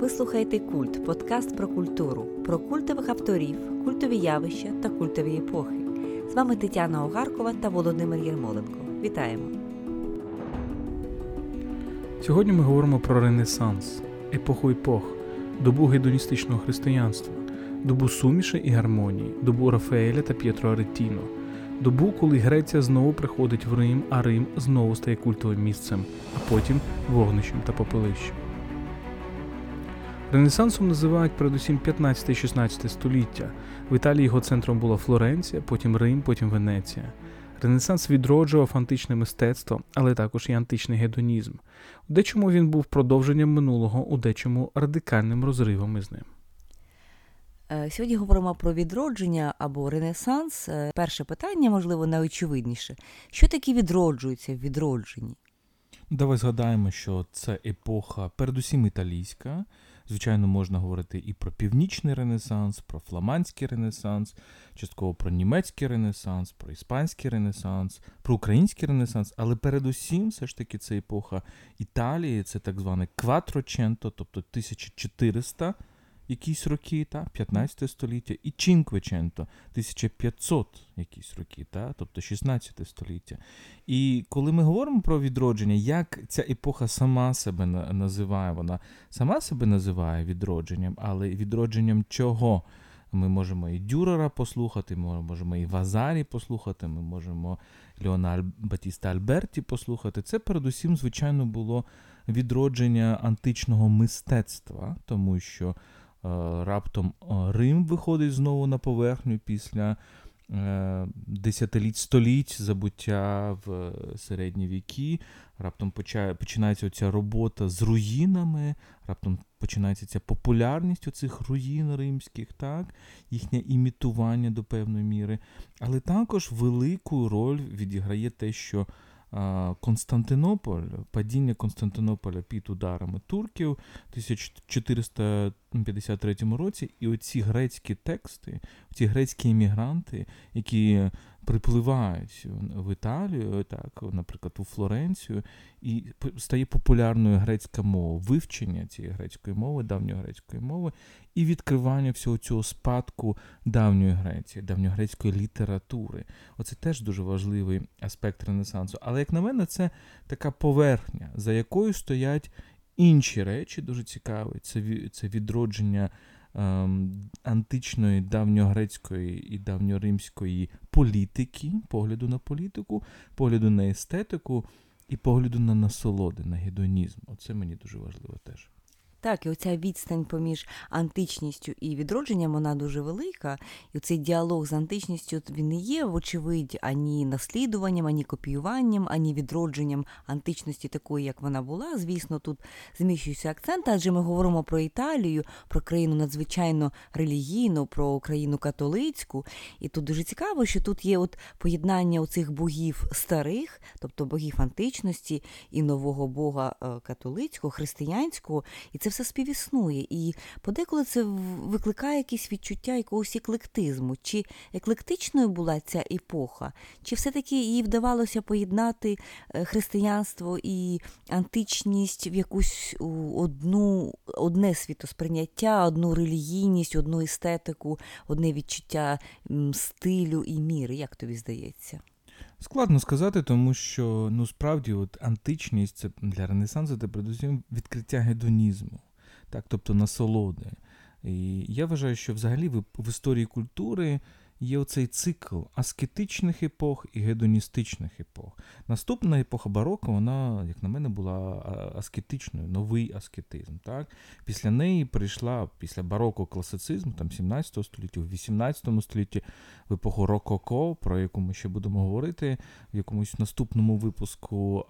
Ви Культ, подкаст про культуру, про культових авторів, культові явища та культові епохи. З вами Тетяна Огаркова та Володимир Єрмоленко. Вітаємо! Сьогодні ми говоримо про Ренесанс, епоху епох, добу гедоністичного християнства, добу суміші і гармонії, добу Рафаеля та П'єтро Аретіно, добу, коли Греція знову приходить в Рим, а Рим знову стає культовим місцем, а потім вогнищем та попелищем. Ренесансом називають передусім 15-16 століття. В Італії його центром була Флоренція, потім Рим, потім Венеція. Ренесанс відроджував античне мистецтво, але також і античний гедонізм. У дечому він був продовженням минулого, у дечому радикальним розривом із ним. Е, сьогодні говоримо про відродження або ренесанс. Е, перше питання, можливо, найочевидніше. Що таке відроджується в відродженні? Давай згадаємо, що це епоха, передусім італійська. Звичайно, можна говорити і про північний ренесанс, про фламандський ренесанс, частково про німецький ренесанс, про іспанський ренесанс, про український ренесанс, але передусім, все ж таки, це епоха Італії, це так зване Кватроченто, тобто 1400 якісь роки, та, 15 століття, і Чинквеченто, 1500 якісь роки, та, тобто 16 століття. І коли ми говоримо про відродження, як ця епоха сама себе називає, вона сама себе називає відродженням, але відродженням чого? Ми можемо і Дюрера послухати, ми можемо і Вазарі послухати, ми можемо Леона Батіста Альберті послухати. Це передусім, звичайно, було відродження античного мистецтва, тому що раптом е, Рим виходить знову на поверхню після е, десятиліть століть забуття в середні віки. Раптом починається ця робота з руїнами, раптом починається ця популярність оцих руїн римських, так, їхнє імітування до певної міри. Але також велику роль відіграє те, що Константинополь, падіння Константинополя під ударами турків у 1453 році, і оці грецькі тексти, ці грецькі іммігранти, які припливають в Італію, так, наприклад, у Флоренцію, і стає популярною грецька мова, вивчення цієї грецької мови, давньогрецької мови, і відкривання всього цього спадку давньої Греції, давньогрецької літератури. Оце теж дуже важливий аспект Ренесансу. Але, як на мене, це така поверхня, за якою стоять інші речі, дуже цікаві. Це відродження античної давньогрецької і давньоримської політики, погляду на політику, погляду на естетику і погляду на насолоди, на гедонізм. Оце мені дуже важливо теж. Так, і оця відстань поміж античністю і відродженням, вона дуже велика. І цей діалог з античністю він не є, вочевидь, ані наслідуванням, ані копіюванням, ані відродженням античності такої, як вона була. Звісно, тут зміщується акцент, адже ми говоримо про Італію, про країну надзвичайно релігійну, про країну католицьку. І тут дуже цікаво, що тут є от поєднання оцих богів старих, тобто богів античності і нового бога е, католицького, християнського. І це все співіснує. І подеколи це викликає якісь відчуття якогось еклектизму. Чи еклектичною була ця епоха, чи все-таки їй вдавалося поєднати е, християнство і античність в якусь одну, одне світосприйняття, одну релігійність, одну естетику, одне відчуття стилю і міри? Як тобі здається? Складно сказати, тому що ну справді от античність це для Ренесансу це передусім відкриття гедонізму, так, тобто насолоди. І я вважаю, що взагалі в, в історії культури є оцей цикл аскетичних епох і гедоністичних епох. Наступна епоха бароко, вона, як на мене, була аскетичною, новий аскетизм. Так? Після неї прийшла після бароко класицизм, там 17 століття, в 18 столітті, в епоху Рококо, про яку ми ще будемо говорити, в якомусь наступному випуску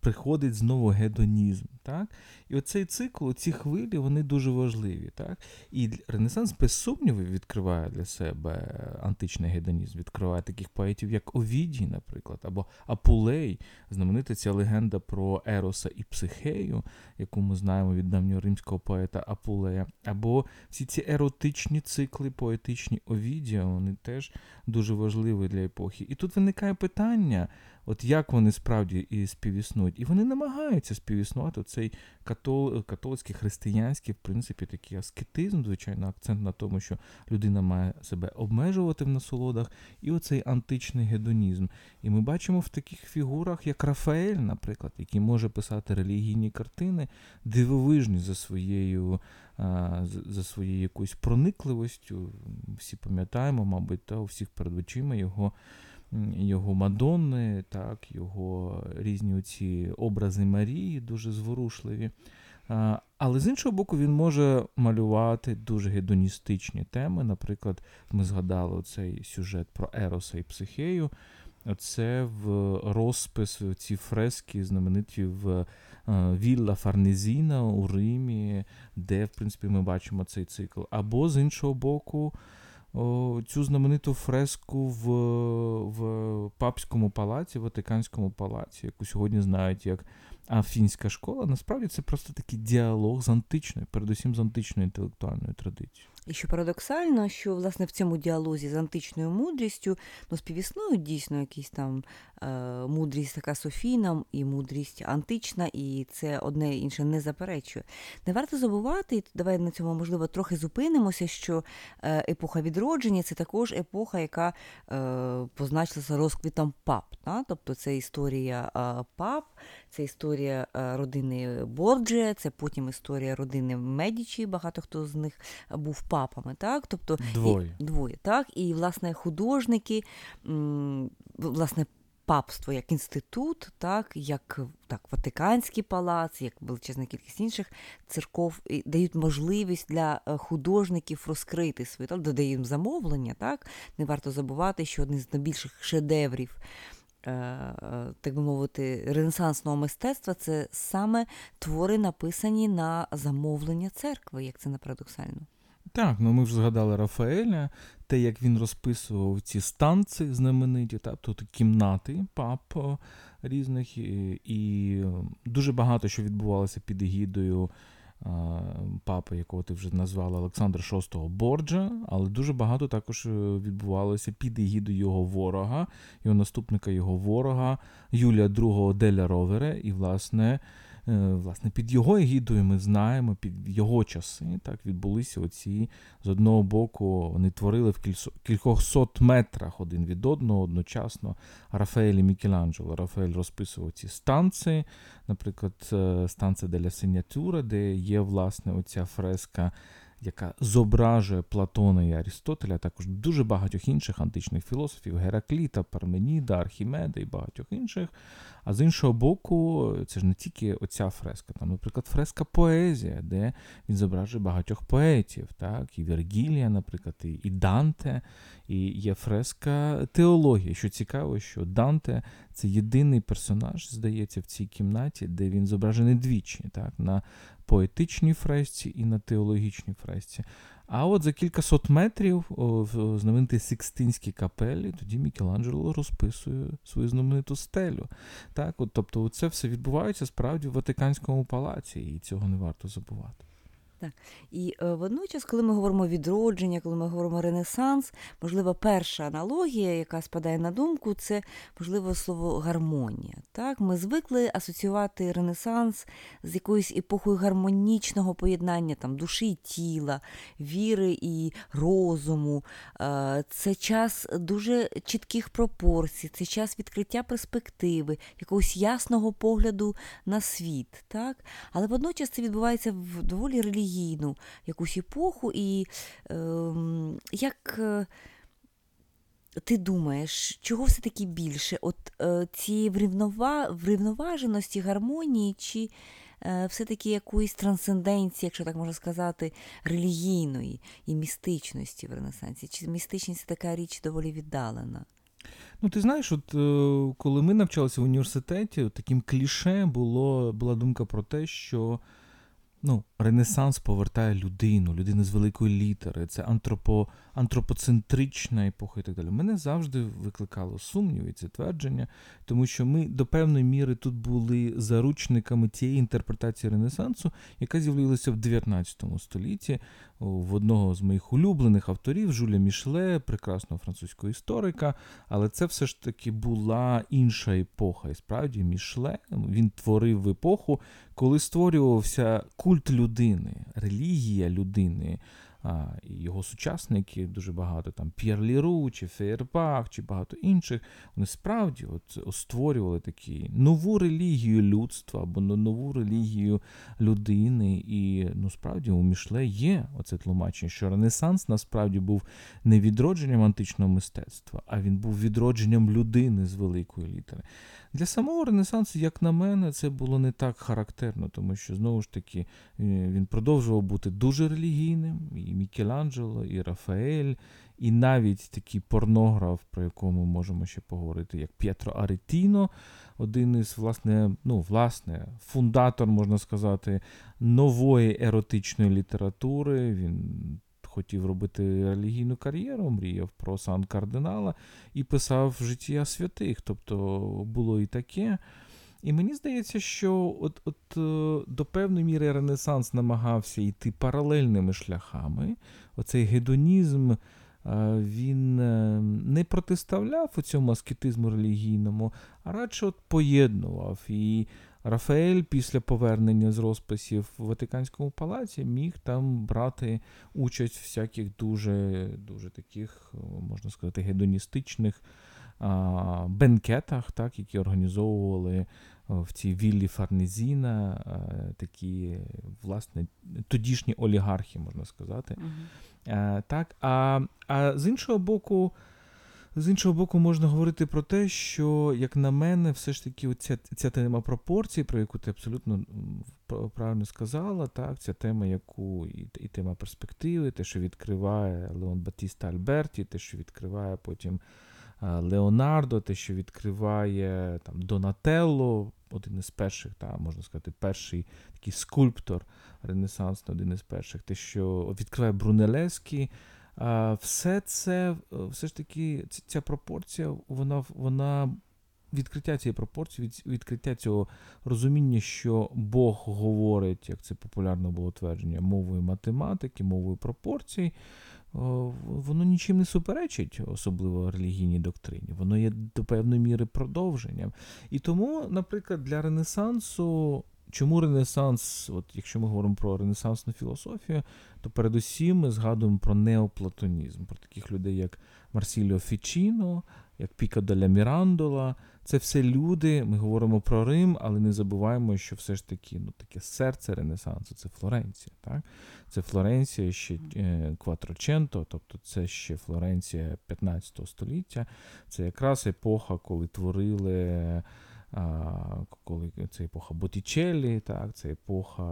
приходить знову гедонізм. Так? І оцей цикл, ці хвилі, вони дуже важливі. Так? І Ренесанс, без сумніву, відкриває для себе античний гедонізм, відкриває таких поетів, як Овідій, наприклад, або Апулей, знаменита ця легенда про Ероса і Психею, яку ми знаємо від давньоримського поета Апулея, або всі ці еротичні цикли, поетичні Овідія, вони теж дуже важливі для епохи. І тут виникає питання: От як вони справді і співіснують? І вони намагаються співіснувати цей катол... католицький, християнський, в принципі, такий аскетизм, звичайно, акцент на тому, що людина має себе обмежувати в насолодах, і оцей античний гедонізм. І ми бачимо в таких фігурах, як Рафаель, наприклад, який може писати релігійні картини, дивовижні за своєю, за своєю якоюсь проникливостю. Всі пам'ятаємо, мабуть, та у всіх перед очима його. Його Мадонни, так, його різні оці образи Марії, дуже зворушливі. Але з іншого боку, він може малювати дуже гедоністичні теми. Наприклад, ми згадали цей сюжет про Ероса і Психею. Це в розпис ці фрески знамениті в е, Вілла Фарнезіна у Римі, де, в принципі, ми бачимо цей цикл. Або з іншого боку, цю знамениту фреску в, в Папському палаці, Ватиканському палаці, яку сьогодні знають як Афінська школа. Насправді це просто такий діалог з античною, передусім з античною інтелектуальною традицією. І що парадоксально, що власне в цьому діалозі з античною мудрістю ну, співіснують дійсно якісь там е, мудрість така Софійна і мудрість антична, і це одне інше не заперечує. Не варто забувати, і давай на цьому можливо трохи зупинимося, що е, епоха відродження це також епоха, яка е, позначилася розквітом пап. Та? Тобто це історія е, пап, це історія е, родини Борджія, це потім історія родини Медічі. Багато хто з них був папами, так? Тобто Двоє. І, двоє, так? І, власне, художники, власне, папство як інститут, так, як так, Ватиканський палац, як величезна кількість інших церков, і дають можливість для е, художників розкрити свої, так, додають їм замовлення, так? Не варто забувати, що один з найбільших шедеврів. е, е, Так би мовити, ренесансного мистецтва це саме твори, написані на замовлення церкви, як це не парадоксально. Так, ну ми вже згадали Рафаеля, те, як він розписував ці станци знамениті, тобто кімнати пап різних, і, і дуже багато що відбувалося під егідою папи, якого ти вже назвала Олександра VI Борджа, але дуже багато також е, відбувалося під егідою його ворога, його наступника його ворога, Юлія II Деля Ровере, і, власне, Власне, під його егідою ми знаємо, під його часи так відбулися оці з одного боку, вони творили в кількох сот метрах один від одного одночасно Рафаель Мікеланджело. Рафаель розписував ці станції, наприклад, е, станція деля Синятюра, де є власне оця фреска. Яка зображує Платона і Арістотеля, а також дуже багатьох інших античних філософів Геракліта, Парменіда, Архімеда і багатьох інших. А з іншого боку, це ж не тільки оця фреска, там, наприклад, фреска поезія, де він зображує багатьох поетів, так, і Вергілія, наприклад, і, Данте, і є фреска теології. Що цікаво, що Данте це єдиний персонаж, здається, в цій кімнаті, де він зображений двічі, так, на поетичній фресці і на теологічній фресці. А от за кількасот метрів в знаменитій Сикстинській капелі тоді Мікеланджело розписує свою знамениту стелю. Так, от, тобто це все відбувається справді в Ватиканському палаці, і цього не варто забувати. І е, водночас, коли ми говоримо відродження, коли ми говоримо Ренесанс, можливо, перша аналогія, яка спадає на думку, це можливо слово гармонія. Так, ми звикли асоціювати Ренесанс з якоюсь епохою гармонічного поєднання там душі і тіла, віри і розуму. Е, Це час дуже чітких пропорцій, це час відкриття перспективи, якогось ясного погляду на світ. Так? Але водночас це відбувається в доволі релігійну якусь епоху. І ем, як е, ти думаєш, чого все-таки більше? От е, цієї врівнова... врівноваженості, гармонії, чи е, все-таки якоїсь трансценденції, якщо так можна сказати, релігійної і містичності в Ренесансі? Чи містичність така річ доволі віддалена? Ну, ти знаєш, от е, коли ми навчалися в університеті, таким кліше було, була думка про те, що ну, Ренесанс повертає людину, людину з великої літери, це антропо, антропоцентрична епоха і так далі. Мене завжди викликало сумніви це твердження, тому що ми до певної міри тут були заручниками тієї інтерпретації Ренесансу, яка з'явилася в 19 столітті в одного з моїх улюблених авторів Жуля Мішле, прекрасного французького історика. Але це все ж таки була інша епоха. І справді Мішле він творив епоху, коли створювався культ людини, релігія людини. Його сучасники дуже багато там П'єр Ліру, чи Фейербах, чи багато інших. Вони справді от, створювали такі нову релігію людства або нову релігію людини. І ну справді у Мішле є оце тлумачення, що Ренесанс насправді був не відродженням античного мистецтва, а він був відродженням людини з великої літери. Для самого Ренесансу, як на мене, це було не так характерно, тому що знову ж таки він продовжував бути дуже релігійним. І Мікеланджело, і Рафаель, і навіть такий порнограф, про якому можемо ще поговорити, як П'єтро Аретіно, один із власне, ну, власне, фундатор, можна сказати, нової еротичної літератури. Він хотів робити релігійну кар'єру, мріяв про сан кардинала і писав життя святих. Тобто було і таке. І мені здається, що от от е, до певної міри Ренесанс намагався йти паралельними шляхами. Оцей гедонізм е, він е, не протиставляв у цьому аскетизму релігійному, а радше от поєднував. І Рафаель після повернення з розписів в Ватиканському палаці міг там брати участь в всяких дуже дуже таких, можна сказати, гедоністичних а, бенкетах, так, які організовували в цій віллі Фарнезіна, такі, власне, тодішні олігархи, можна сказати. Uh-huh. Так, А а з іншого боку, з іншого боку, можна говорити про те, що, як на мене, все ж таки ця, ця тема пропорцій, про яку ти абсолютно правильно сказала, так, ця тема, яку і, і тема перспективи, те, що відкриває Леон Батіста Альберті, те, що відкриває потім Леонардо, те, що відкриває там Донателло, один із перших, та, можна сказати, перший такий скульптор ренесансний, один із перших, те, що відкриває Брунелеський. Все це, все ж таки, ця пропорція, вона вона відкриття цієї пропорції, відкриття цього розуміння, що Бог говорить, як це популярно було твердження, мовою математики, мовою пропорцій воно нічим не суперечить, особливо релігійній доктрині. Воно є до певної міри продовженням. І тому, наприклад, для Ренесансу. Чому Ренесанс, от якщо ми говоримо про Ренесансну філософію, то передусім ми згадуємо про неоплатонізм, про таких людей, як Марсіліо Фічіно, як Піка Деля Мірандола. Це все люди, ми говоримо про Рим, але не забуваємо, що все ж таки ну, таке серце Ренесансу це Флоренція. Так? Це Флоренція ще е, Кватроченто, тобто це ще Флоренція 15 століття. Це якраз епоха, коли творили. Коли це епоха Боттічеллі, так, це епоха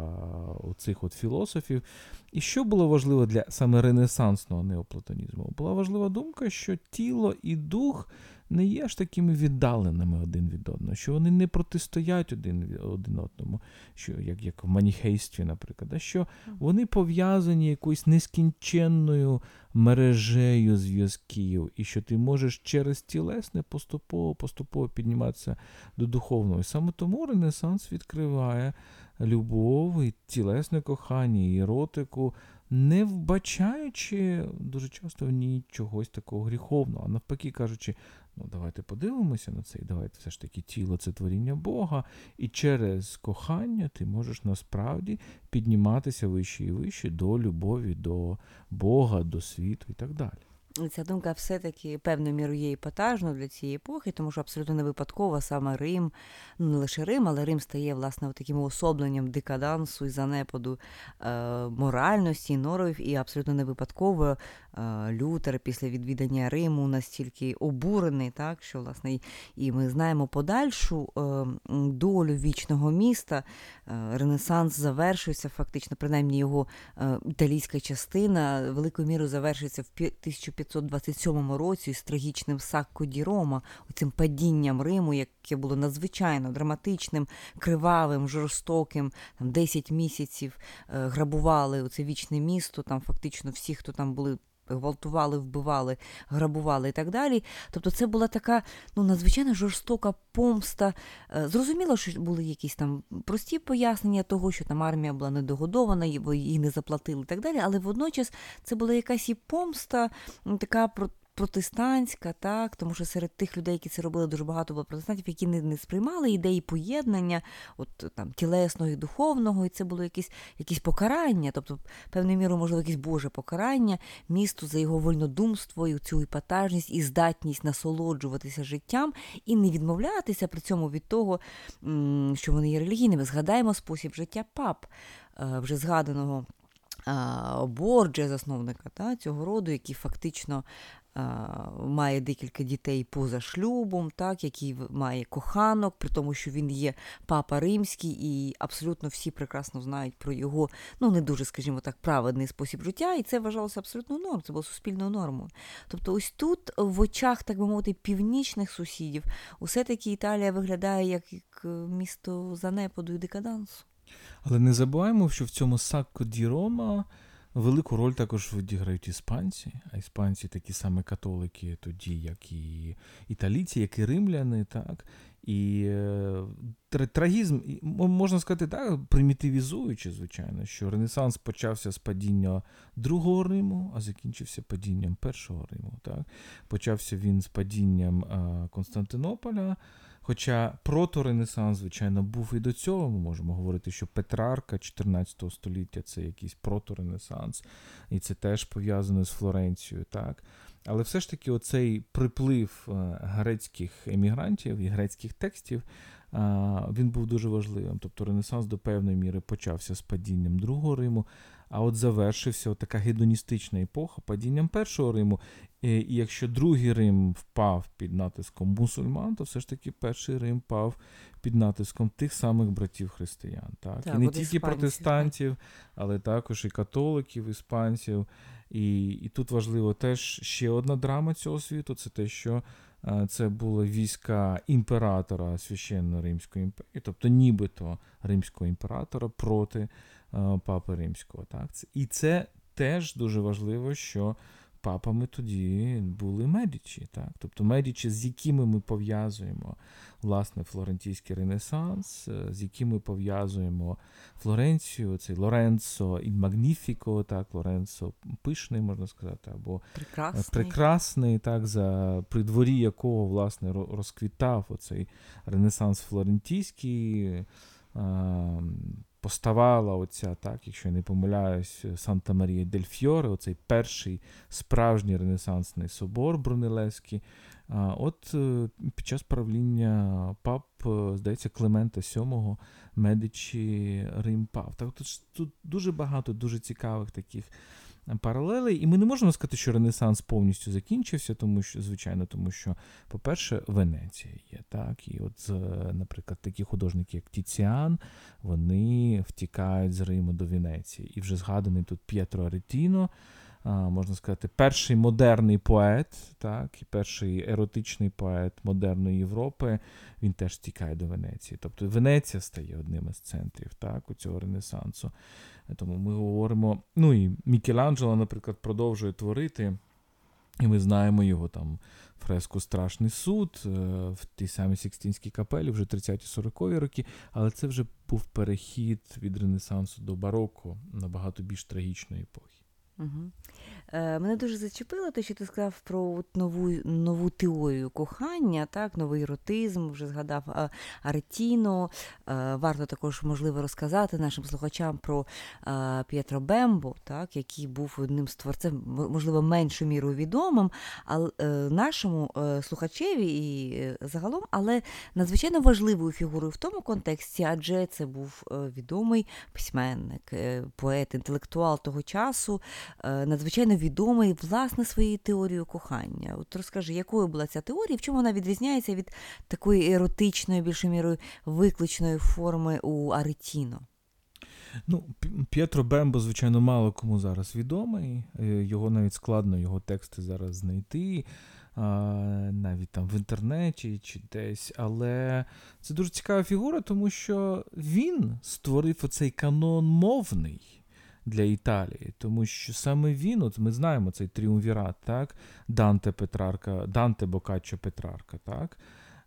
оцих от філософів. І що було важливо для саме ренесансного неоплатонізму? Була важлива думка, що тіло і дух не є ж такими віддаленими один від одного, що вони не протистоять один один одному, що як як в маніхействі, наприклад, а що вони пов'язані якоюсь нескінченною мережею зв'язків, і що ти можеш через тілесне поступово поступово підніматися до духовного. І саме тому Ренесанс відкриває любов, і тілесне кохання, і еротику не вбачаючи дуже часто в ній такого гріховного, а навпаки кажучи, ну давайте подивимося на це, і давайте все ж таки тіло це творіння Бога, і через кохання ти можеш насправді підніматися вище і вище до любові, до Бога, до світу і так далі. Ця думка все-таки певною мірою є епатажною для цієї епохи, тому що абсолютно не випадково саме Рим, ну не лише Рим, але Рим стає власне таким уособленням декадансу і занепаду е, моральності, норовів, і абсолютно не випадково е, Лютер після відвідання Риму настільки обурений, так що власне і ми знаємо подальшу е, долю вічного міста. Е, Ренесанс завершується, фактично, принаймні його е, італійська частина великою мірою завершується в 1500 527 році з трагічним Сакко ді Рома, цим падінням Риму, яке було надзвичайно драматичним, кривавим, жорстоким. Там 10 місяців е, грабували це вічне місто. Там фактично всі, хто там були. Гвалтували, вбивали, грабували і так далі. Тобто це була така ну, надзвичайно жорстока помста. Е, Зрозуміло, що були якісь там прості пояснення того, що там армія була недогодована, її не заплатили і так далі, але водночас це була якась і помста, така про- протестантська, так, тому що серед тих людей, які це робили, дуже багато було протестантів, які не, не сприймали ідеї поєднання, от там тілесного і духовного, і це було якесь, якесь покарання, тобто, певною мірою, можливо, якесь Боже покарання місту за його вольнодумство і цю епатажність і здатність насолоджуватися життям і не відмовлятися при цьому від того, що вони є релігійними. Згадаємо спосіб життя пап, е, вже згаданого Борджа, засновника та, цього роду, який фактично має декілька дітей поза шлюбом, так, який має коханок, при тому, що він є папа римський, і абсолютно всі прекрасно знають про його, ну не дуже, скажімо так, праведний спосіб життя, і це вважалося абсолютною нормою, це було суспільною нормою. Тобто, ось тут, в очах, так би мовити, північних сусідів, усе таки Італія виглядає як, е, місто занепаду і декадансу. Але не забуваємо, що в цьому Сакко ді Рома велику роль також відіграють іспанці, а іспанці такі самі католики тоді, як і італійці, як і римляни, так. І е, трагізм, можна сказати, так, примітивізуючи, звичайно, що Ренесанс почався з падіння Другого Риму, а закінчився падінням Першого Риму. Так? Почався він з падінням е, Константинополя. Хоча проторенесанс, звичайно, був і до цього. Ми можемо говорити, що Петрарка 14 століття це якийсь проторенесанс, і це теж пов'язано з Флоренцією, так. Але все ж таки, оцей приплив е, грецьких емігрантів і грецьких текстів, він був дуже важливим. Тобто Ренесанс до певної міри почався з падінням Другого Риму, а от завершився от така гедоністична епоха падінням Першого Риму. І якщо другий Рим впав під натиском мусульман, то все ж таки перший Рим впав під натиском тих самих братів християн. Так? Так, і не тільки іспанців, протестантів, але також і католиків, іспанців. І, і тут важливо теж ще одна драма цього світу це те, що е, це були війська імператора священної Римської імперії, тобто нібито римського імператора проти папи римського. Так? І це теж дуже важливо, що папами тоді були медічі, так? тобто медічі, з якими ми пов'язуємо власне флорентійський ренесанс, е, з якими пов'язуємо Флоренцію, цей Лоренцо і Магніфіко, так, Лоренцо пишний, можна сказати, або е, Прекрасний. прекрасний, так, за при дворі якого власне розквітав оцей ренесанс флорентійський. Поставала оця, так, якщо я не помиляюсь, Санта Марія дель Фьоре, оцей перший справжній ренесансний собор Брунелевський. От е, під час правління пап, е, здається, Климента VII Медичі Рим пав. Так, тут, тут дуже багато дуже цікавих таких паралелей. І ми не можемо сказати, що Ренесанс повністю закінчився, тому що, звичайно, тому що, по-перше, Венеція є. Так? І от, е, наприклад, такі художники, як Тіціан, вони втікають з Риму до Венеції. І вже згаданий тут П'єтро Аретіно, можна сказати, перший модерний поет, так, і перший еротичний поет модерної Європи, він теж тікає до Венеції. Тобто Венеція стає одним із центрів так, у цього Ренесансу. Тому ми говоримо. Ну і Мікеланджело, наприклад, продовжує творити. І ми знаємо його там фреску Страшний суд е, в тій самій Сікстинській капелі, вже 30-40 роки, але це вже був перехід від Ренесансу до бароко набагато більш трагічної епохи. Угу. Е, мене дуже зачепило те, що ти сказав про от нову, нову теорію кохання, так, новий еротизм, вже згадав а, Аретіно. Е, варто також, можливо, розказати нашим слухачам про е, П'єтро Бембо, так, який був одним з творцем, можливо, меншою мірою відомим, але нашому слухачеві і загалом, але надзвичайно важливою фігурою в тому контексті, адже це був відомий письменник, поет, інтелектуал того часу надзвичайно відомий власне своєю теорією кохання. От розкажи, якою була ця теорія, в чому вона відрізняється від такої еротичної, більшою мірою викличної форми у Аретіно? Ну, П'єтро Бембо, звичайно, мало кому зараз відомий. Е, його навіть складно, його тексти зараз знайти, навіть там в інтернеті чи десь. Але це дуже цікава фігура, тому що він створив оцей канон мовний. Для Італії, тому що саме він, от ми знаємо цей тріумвірат, так, Данте Петрарка, Данте Бокаччо Петрарка, так,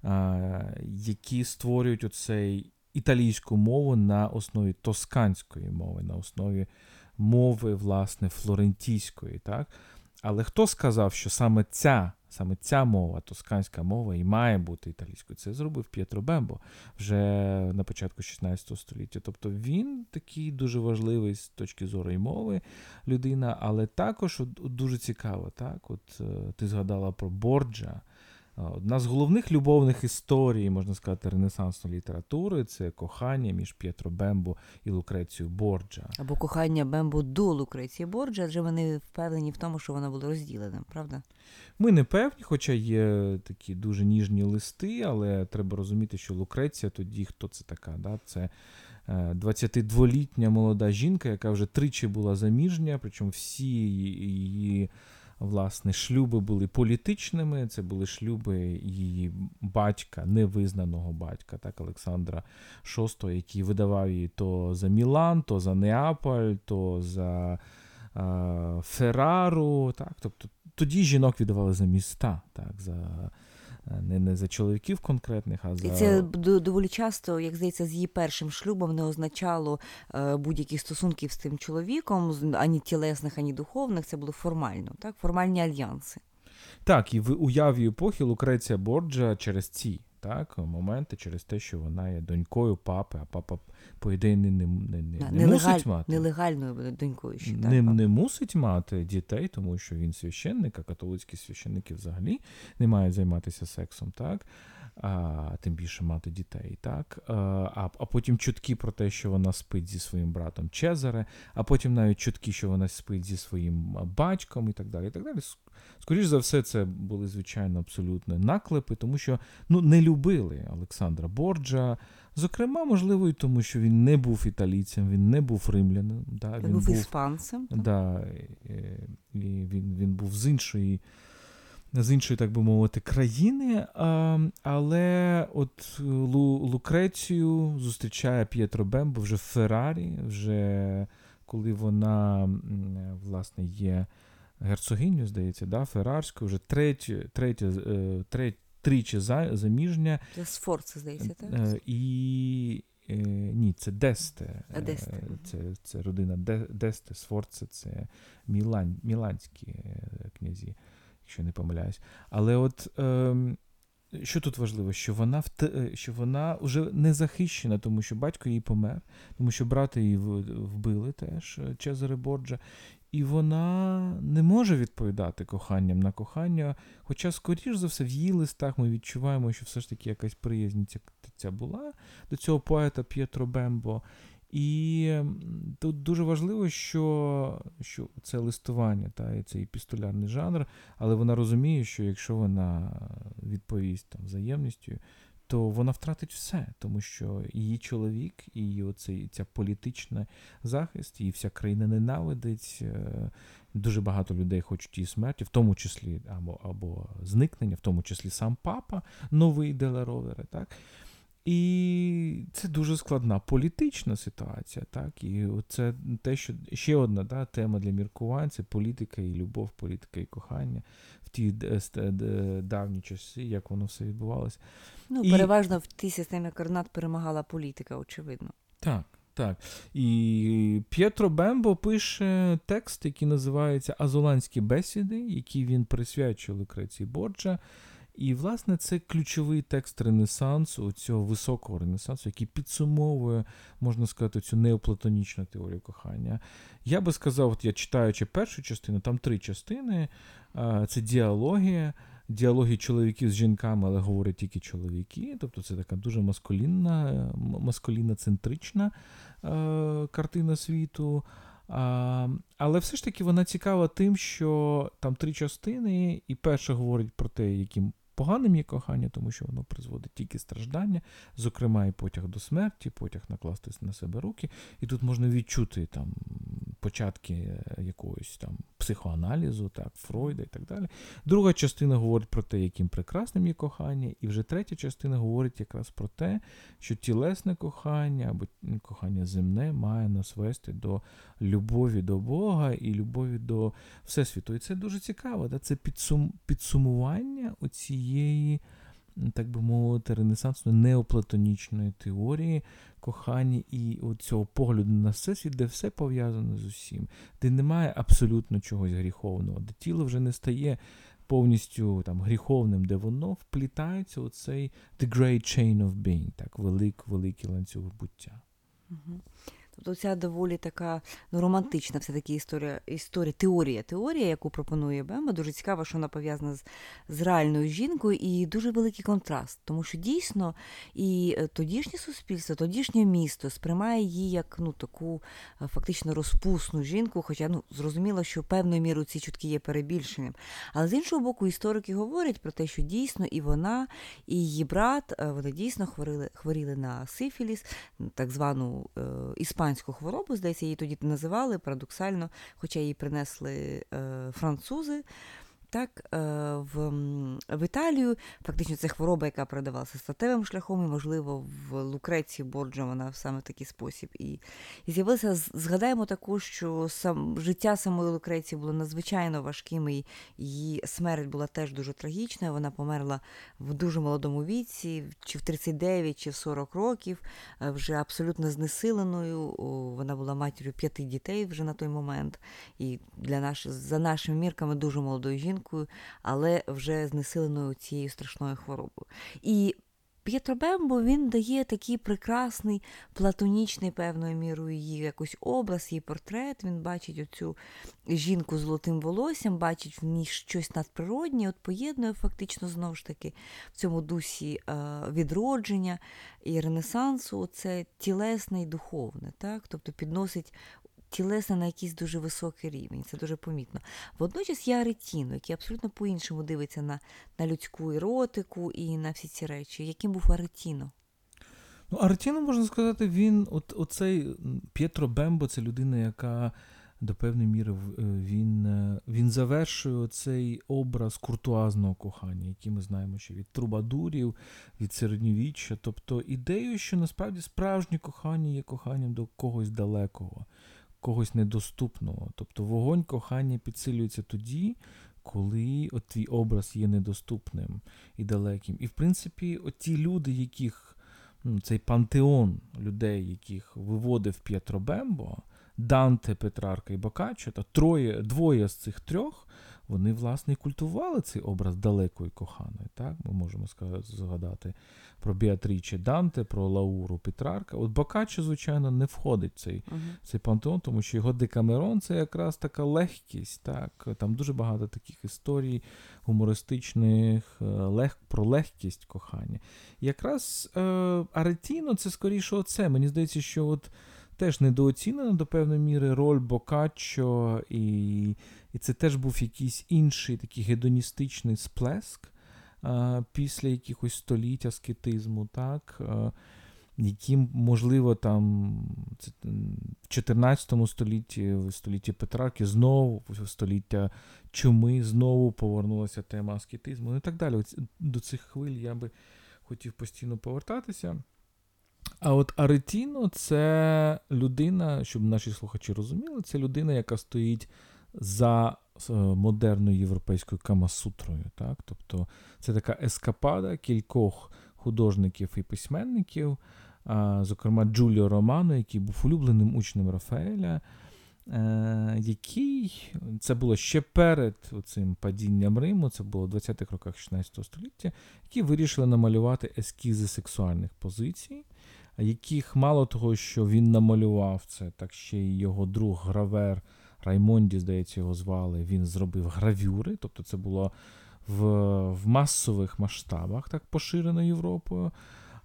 а, які створюють оцей італійську мову на основі тосканської мови, на основі мови, власне, флорентійської. так? Але хто сказав, що саме ця саме ця мова, тосканська мова, і має бути італійською? Це зробив П'єтро Бембо вже на початку 16 століття. Тобто він такий дуже важливий з точки зору і мови людина, але також дуже цікаво, так? От е, ти згадала про Борджа. Одна з головних любовних історій, можна сказати, ренесансної літератури це кохання між П'єтро Бембо і Лукрецією Борджа. Або кохання Бембо до Лукреції Борджа, адже вони впевнені в тому, що вона була розділена, правда? Ми не певні, хоча є такі дуже ніжні листи, але треба розуміти, що Лукреція тоді хто це така? Да? Це 22-літня е, молода жінка, яка вже тричі була заміжня, причому всі її власне, шлюби були політичними. Це були шлюби її батька, невизнаного батька, так, Олександра VI, який видавав її то за Мілан, то за Неаполь, то за е, Феррару. Так, тобто тоді жінок віддавали за міста, так, за не не за чоловіків конкретних, а за. І це доволі часто, як здається, з її першим шлюбом не означало е, будь-яких стосунків з тим чоловіком, ані тілесних, ані духовних. Це було формально, так? формальні альянси. Так, і в уяві епохи Лукреція Борджа через ці так, моменти через те, що вона є донькою папи, а папа, по ідеї, не не, не, не, не мусить мати. Нелегальною донькою ще, так? Не, не мусить мати дітей, тому що він священник, а католицькі священники взагалі не мають займатися сексом. так а, тим більше мати дітей. так? А а потім чутки про те, що вона спить зі своїм братом Чезаре, а потім навіть чутки, що вона спить зі своїм батьком і так далі. і так далі. Скоріше за все, це були, звичайно, абсолютно наклепи, тому що ну, не любили Олександра Борджа. Зокрема, можливо, і тому, що він не був італійцем, він не був римлянином. Да, Він був іспанцем. Да, і Він він був з іншої з іншої, так би мовити, країни. Але от Лу, Лукрецію зустрічає П'єтро Бембо вже в Феррарі, вже коли вона власне є герцогиню, здається, да, Феррарською, вже третє, третє, е, третє, тричі заміжня. Це Сфорце, здається, так? Е, і е, ні, це Десте. Десте. Це це родина Десте, Сфорце, це Мілан, Міланські князі якщо не помиляюсь. Але от е, що тут важливо, що вона е, що вона вже не захищена, тому що батько її помер, тому що брати її вбили теж е, Чезаре Борджа, і вона не може відповідати коханням на кохання. Хоча, скоріш за все, в її листах ми відчуваємо, що все ж таки якась приязнь ця була до цього поета П'єтро Бембо. І тут дуже важливо, що що це листування, та, і цей епістолярний жанр, але вона розуміє, що якщо вона відповість там взаємністю, то вона втратить все, тому що її чоловік, і її оцей, ця політична захист, її вся країна ненавидить. Е, дуже багато людей хочуть її смерті, в тому числі або або зникнення, в тому числі сам папа, новий Деларовери. так? І це дуже складна політична ситуація. так, І це те, що ще одна да, тема для міркувань це політика і любов, політика і кохання в ті давні часи, як воно все відбувалося. Ну, і... переважно в тій системі координат перемагала політика, очевидно. Так. Так. І П'єтро Бембо пише текст, який називається Азоланські бесіди, який він присвячує Лукреції Борджа. І, власне, це ключовий текст Ренесансу, цього високого Ренесансу, який підсумовує, можна сказати, цю неоплатонічну теорію кохання. Я би сказав, от я читаючи першу частину, там три частини: це діалоги, діалоги чоловіків з жінками, але говорять тільки чоловіки. Тобто це така дуже маскулінна, маскулінно-центрична картина світу. А, Але все ж таки вона цікава тим, що там три частини, і перша говорить про те, яким поганим є кохання, тому що воно призводить тільки страждання, зокрема, і потяг до смерті, потяг накласти на себе руки. І тут можна відчути там початки е, якогось там психоаналізу, так, Фройда і так далі. Друга частина говорить про те, яким прекрасним є кохання, і вже третя частина говорить якраз про те, що тілесне кохання або кохання земне має нас вести до любові до Бога і любові до Всесвіту. І це дуже цікаво. Да? Це підсум, підсумування оцієї, так би мовити, ренесансної неоплатонічної теорії кохання і цього погляду на всесвіт, де все пов'язано з усім, де немає абсолютно чогось гріховного, де тіло вже не стає. Повністю там гріховним, де воно вплітається у цей the great chain of being, так, велик, великий ланцюг буття. Угу. Тобто ця доволі така ну, романтична все-таки історія, історія, теорія, теорія, яку пропонує Бема. Дуже цікаво, що вона пов'язана з, з реальною жінкою, і дуже великий контраст, тому що дійсно і е, тодішнє суспільство, тодішнє місто сприймає її як ну, таку е, фактично розпусну жінку, хоча ну, зрозуміло, що певною мірою ці чутки є перебільшенням. Але з іншого боку, історики говорять про те, що дійсно і вона, і її брат е, вони дійсно хворіли, хворіли на сифіліс, так звану іспанську іспанську хворобу, здається, її тоді називали парадоксально, хоча її принесли е, французи так, е, в в Італію. Фактично, це хвороба, яка передавалася статевим шляхом, і, можливо, в Лукреції Борджа вона в саме такий спосіб. І і з'явилося, згадаємо також, що сам життя самої Лукреції було надзвичайно важким, і її смерть була теж дуже трагічною. Вона померла в дуже молодому віці, чи в 39, чи в 40 років, е, вже абсолютно знесиленою. Вона була матір'ю п'яти дітей вже на той момент. І для наш, за нашими мірками дуже молодою жінкою жінкою, але вже знесиленою цією страшною хворобою. І П'єтро Бембо він дає такий прекрасний, платонічний, певною мірою її якось образ, її портрет. Він бачить оцю жінку з золотим волоссям, бачить в ній щось надприроднє, от поєднує фактично знову ж таки в цьому дусі е, відродження і ренесансу, це тілесне і духовне, так? тобто підносить тілесне на якийсь дуже високий рівень, це дуже помітно. Водночас є Аретіно, який абсолютно по-іншому дивиться на на людську еротику і на всі ці речі. Яким був Аретіно? Ну, Аретіно, можна сказати, він, от, оцей П'єтро Бембо, це людина, яка до певної міри е, він е, він завершує цей образ куртуазного кохання, який ми знаємо ще від трубадурів, від середньовіччя. Тобто ідею, що насправді справжнє кохання є коханням до когось далекого когось недоступного. Тобто вогонь кохання підсилюється тоді, коли от твій образ є недоступним і далеким. І, в принципі, от ті люди, яких ну, цей пантеон людей, яких виводив П'єтро Бембо, Данте, Петрарка і Бокаччо, та троє, двоє з цих трьох вони, власне, і культували цей образ далекої коханої. Так? Ми можемо згадати про Біатріче Данте, про Лауру Петрарка. От Бокаччо, звичайно, не входить в цей uh цей пантеон, тому що його Декамерон це якраз така легкість. Так? Там дуже багато таких історій гумористичних, е, лег, про легкість кохання. якраз е, Аретіно це скоріше оце. Мені здається, що от теж недооцінена до певної міри роль Бокаччо, і і це теж був якийсь інший такий гедоністичний сплеск після якихось століть аскетизму, так, яким, можливо, там в 14 столітті, в столітті Петрарки, знову в століття чуми, знову повернулася тема аскетизму ну і так далі. До цих хвиль я би хотів постійно повертатися. А от Аретіно це людина, щоб наші слухачі розуміли, це людина, яка стоїть за е, модерною європейською камасутрою. Так? Тобто це така ескапада кількох художників і письменників, зокрема Джуліо Романо, який був улюбленим учнем Рафаеля. Е, який це було ще перед цим падінням Риму, це було в 20-х роках 16 століття, які вирішили намалювати ескізи сексуальних позицій, яких мало того, що він намалював це, так ще й його друг гравер Раймонді, здається, його звали. Він зробив гравюри, тобто це було в в масових масштабах, так поширено Європою.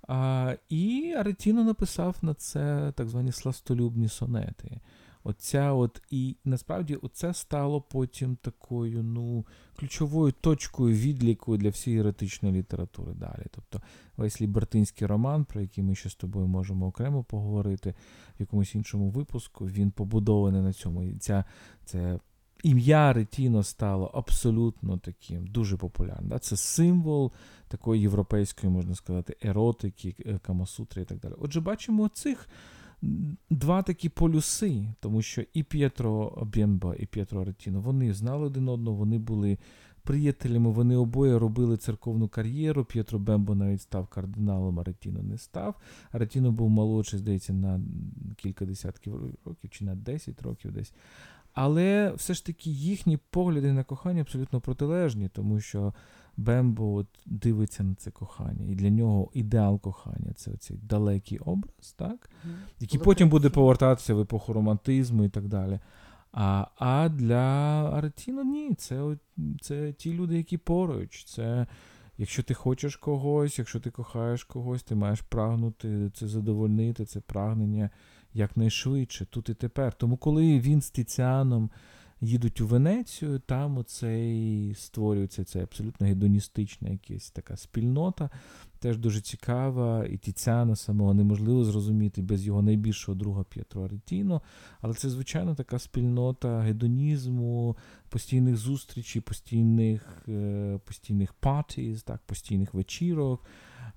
А, І Аретіно написав на це так звані сластолюбні сонети. Оця от, і насправді оце стало потім такою ну, ключовою точкою відліку для всієї еретичної літератури далі. Тобто весь лібертинський роман, про який ми ще з тобою можемо окремо поговорити в якомусь іншому випуску, він побудований на цьому. І ця, це ім'я Ретіно стало абсолютно таким дуже популярним. Це символ такої європейської, можна сказати, еротики, е, камасутри і так далі. Отже, бачимо цих два такі полюси, тому що і П'єтро Бємба, і П'єтро Ретіно, вони знали один одного, вони були приятелями, вони обоє робили церковну кар'єру. П'єтро Бембо навіть став кардиналом, а Ретіно не став. Ретіно був молодший, здається, на кілька десятків років чи на 10 років десь. Але все ж таки їхні погляди на кохання абсолютно протилежні, тому що Бембо от дивиться на це кохання, і для нього ідеал кохання це цей далекий образ, так? який потім буде повертатися в епоху романтизму і так далі. А а для Аретіно ні, це це ті люди, які поруч. Це якщо ти хочеш когось, якщо ти кохаєш когось, ти маєш прагнути це задовольнити, це прагнення якнайшвидше, тут і тепер. Тому, коли він з Тіціаном їдуть у Венецію, там оцей створюється це абсолютно гедоністична якась така спільнота, теж дуже цікава, і Тіціана самого неможливо зрозуміти без його найбільшого друга П'єтро Аретіно. Але це, звичайно, така спільнота гедонізму, постійних зустрічей, постійних е, постійних партіз, так, постійних вечірок.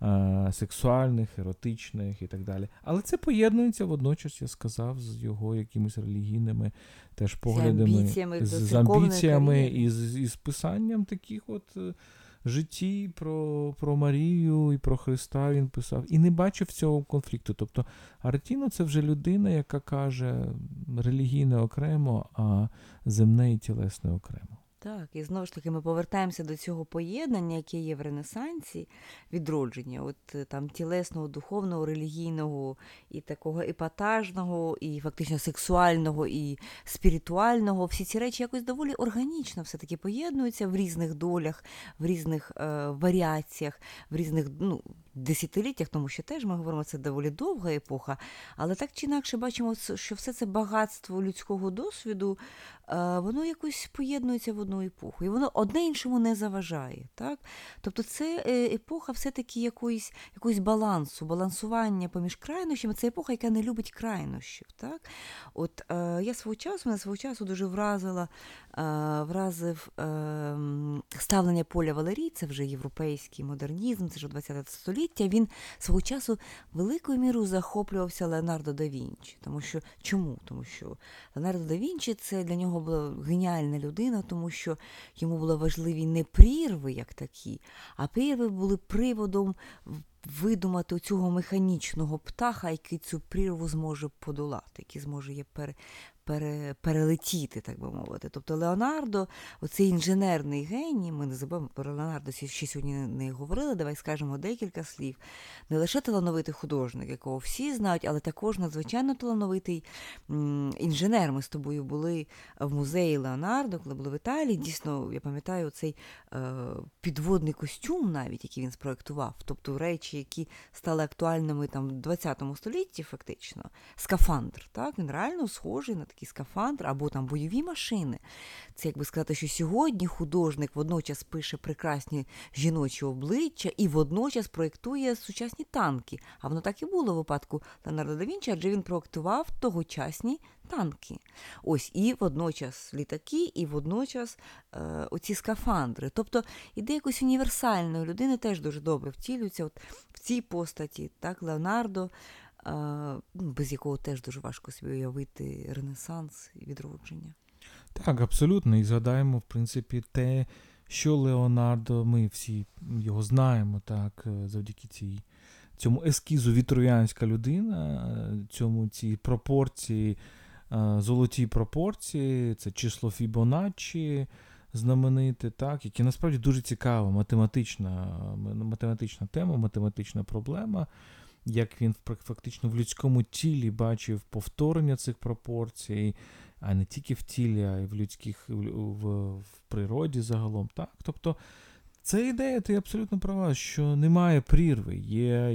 Е, сексуальних, еротичних і так далі. Але це поєднується водночас, я сказав, з його якимись релігійними теж поглядами, з амбіціями, з, з амбіціями і з, і з писанням таких от. Е, житті про про Марію і про Христа він писав, і не бачив цього конфлікту. Тобто Аретіно це вже людина, яка каже релігійне окремо, а земне і тілесне окремо. Так, і знову ж таки ми повертаємося до цього поєднання, яке є в Ренесансі, відродження, от е, там тілесного, духовного, релігійного і такого епатажного, і фактично сексуального, і спіритуального. Всі ці речі якось доволі органічно все-таки поєднуються в різних долях, в різних е, варіаціях, в різних ну, десятиліттях, тому що теж ми говоримо, це доволі довга епоха. Але так чи інакше бачимо, що все це багатство людського досвіду, воно якось поєднується в одну епоху. І воно одне іншому не заважає. Так? Тобто це е, епоха все-таки якоїсь, якоїсь балансу, балансування поміж крайнощами. Це епоха, яка не любить крайнощів. Так? От е, Я свого часу, мене свого часу дуже вразила, вразив ставлення поля Валерій, це вже європейський модернізм, це вже 20 століття століття він свого часу великою мірою захоплювався Леонардо да Вінчі. Тому що чому? Тому що Леонардо да Вінчі це для нього була геніальна людина, тому що йому були важливі не прірви, як такі, а прірви були приводом. Видумати цього механічного птаха, який цю прірву зможе подолати, який зможе її пере, пере, перелетіти, так би мовити. Тобто Леонардо, оцей інженерний геній, ми не забуваємо про Леонардо ще сьогодні не говорили, давай скажемо декілька слів. Не лише талановитий художник, якого всі знають, але також надзвичайно талановитий інженер. Ми з тобою були в музеї Леонардо, коли були в Італії. Дійсно, я пам'ятаю цей е, підводний костюм, навіть який він спроектував, тобто речі, які стали актуальними там в 20 столітті, фактично, скафандр. Так? Він реально схожий на такий такий скафандр або там бойові машини. Це як би сказати, що сьогодні художник водночас пише прекрасні жіночі обличчя і водночас проєктує сучасні танки. А воно так і було в випадку Леонардо да Вінчі, адже він проєктував тогочасні танки. Ось і водночас літаки, і водночас е, оці скафандри. Тобто ідея якоїсь універсальної людини теж дуже добре втілюється от в цій постаті, так, Леонардо. Ну, без якого теж дуже важко собі уявити ренесанс і відродження. Так, абсолютно. І згадаємо, в принципі, те, що Леонардо, ми всі його знаємо, так, е, завдяки цій, цьому ескізу вітроянська людина, е, цьому ці пропорції, е, золоті пропорції, це число Фібоначчі знамените, так, яке насправді дуже цікава математична, математична тема, математична проблема як він фактично в людському тілі бачив повторення цих пропорцій, а не тільки в тілі, а й в людських в, в, природі загалом. Так? Тобто це ідея, ти абсолютно права, що немає прірви, є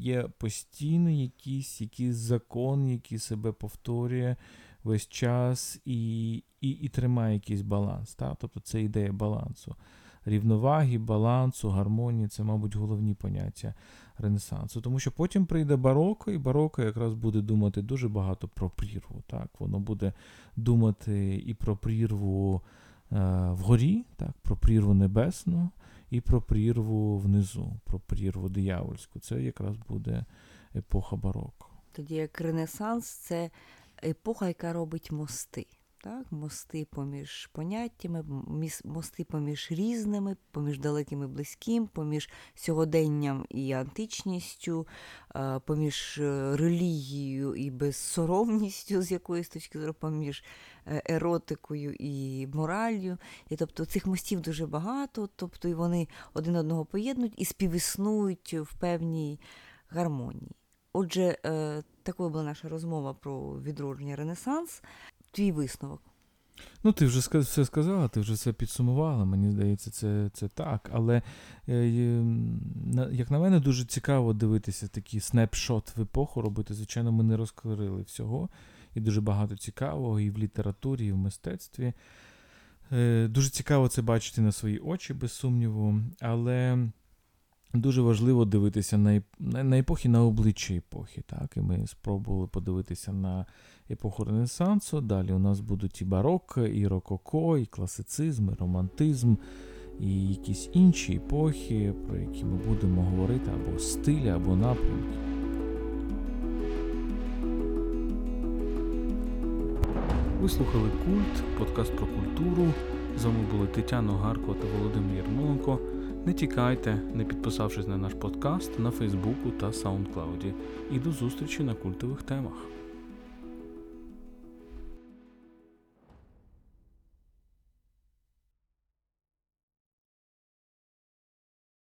є, постійно якийсь, якийсь закон, який себе повторює весь час і, і, і тримає якийсь баланс. Та? Тобто це ідея балансу. Рівноваги, балансу, гармонії це, мабуть, головні поняття Ренесансу. Тому що потім прийде бароко, і бароко якраз буде думати дуже багато про прірву. Так? Воно буде думати і про прірву е, вгорі, так? про прірву небесну, і про прірву внизу, про прірву диявольську. Це якраз буде епоха бароко. Тоді як Ренесанс це епоха, яка робить мости. Так? Мости поміж поняттями, мости поміж різними, поміж далеким і близьким, поміж сьогоденням і античністю, поміж е, релігією і безсоромністю з якоїсь точки зору, поміж е, еротикою і мораллю. І тобто цих мостів дуже багато, тобто і вони один одного поєднують і співіснують в певній гармонії. Отже, е, такою була наша розмова про відродження Ренесанс. Твій висновок. Ну, ти вже все сказала, ти вже все підсумувала. Мені здається, це, це так. Але, е, як на мене, дуже цікаво дивитися такий снапшот в епоху робити. Звичайно, ми не розкрили всього, і дуже багато цікавого і в літературі, і в мистецтві. Е, Дуже цікаво це бачити на свої очі, без сумніву. Але дуже важливо дивитися на, на, епохи, на обличчя епохи. Так? І ми спробували подивитися на епоху Ренесансу. Далі у нас будуть і барокко, і рококо, і класицизм, і романтизм, і якісь інші епохи, про які ми будемо говорити, або стилі, або напрямки. Ви слухали Культ, подкаст про культуру. З вами були Тетяна Гарко та Володимир Єрмоленко. Не тікайте, не підписавшись на наш подкаст на Фейсбуку та Саундклауді. І до зустрічі на культових темах.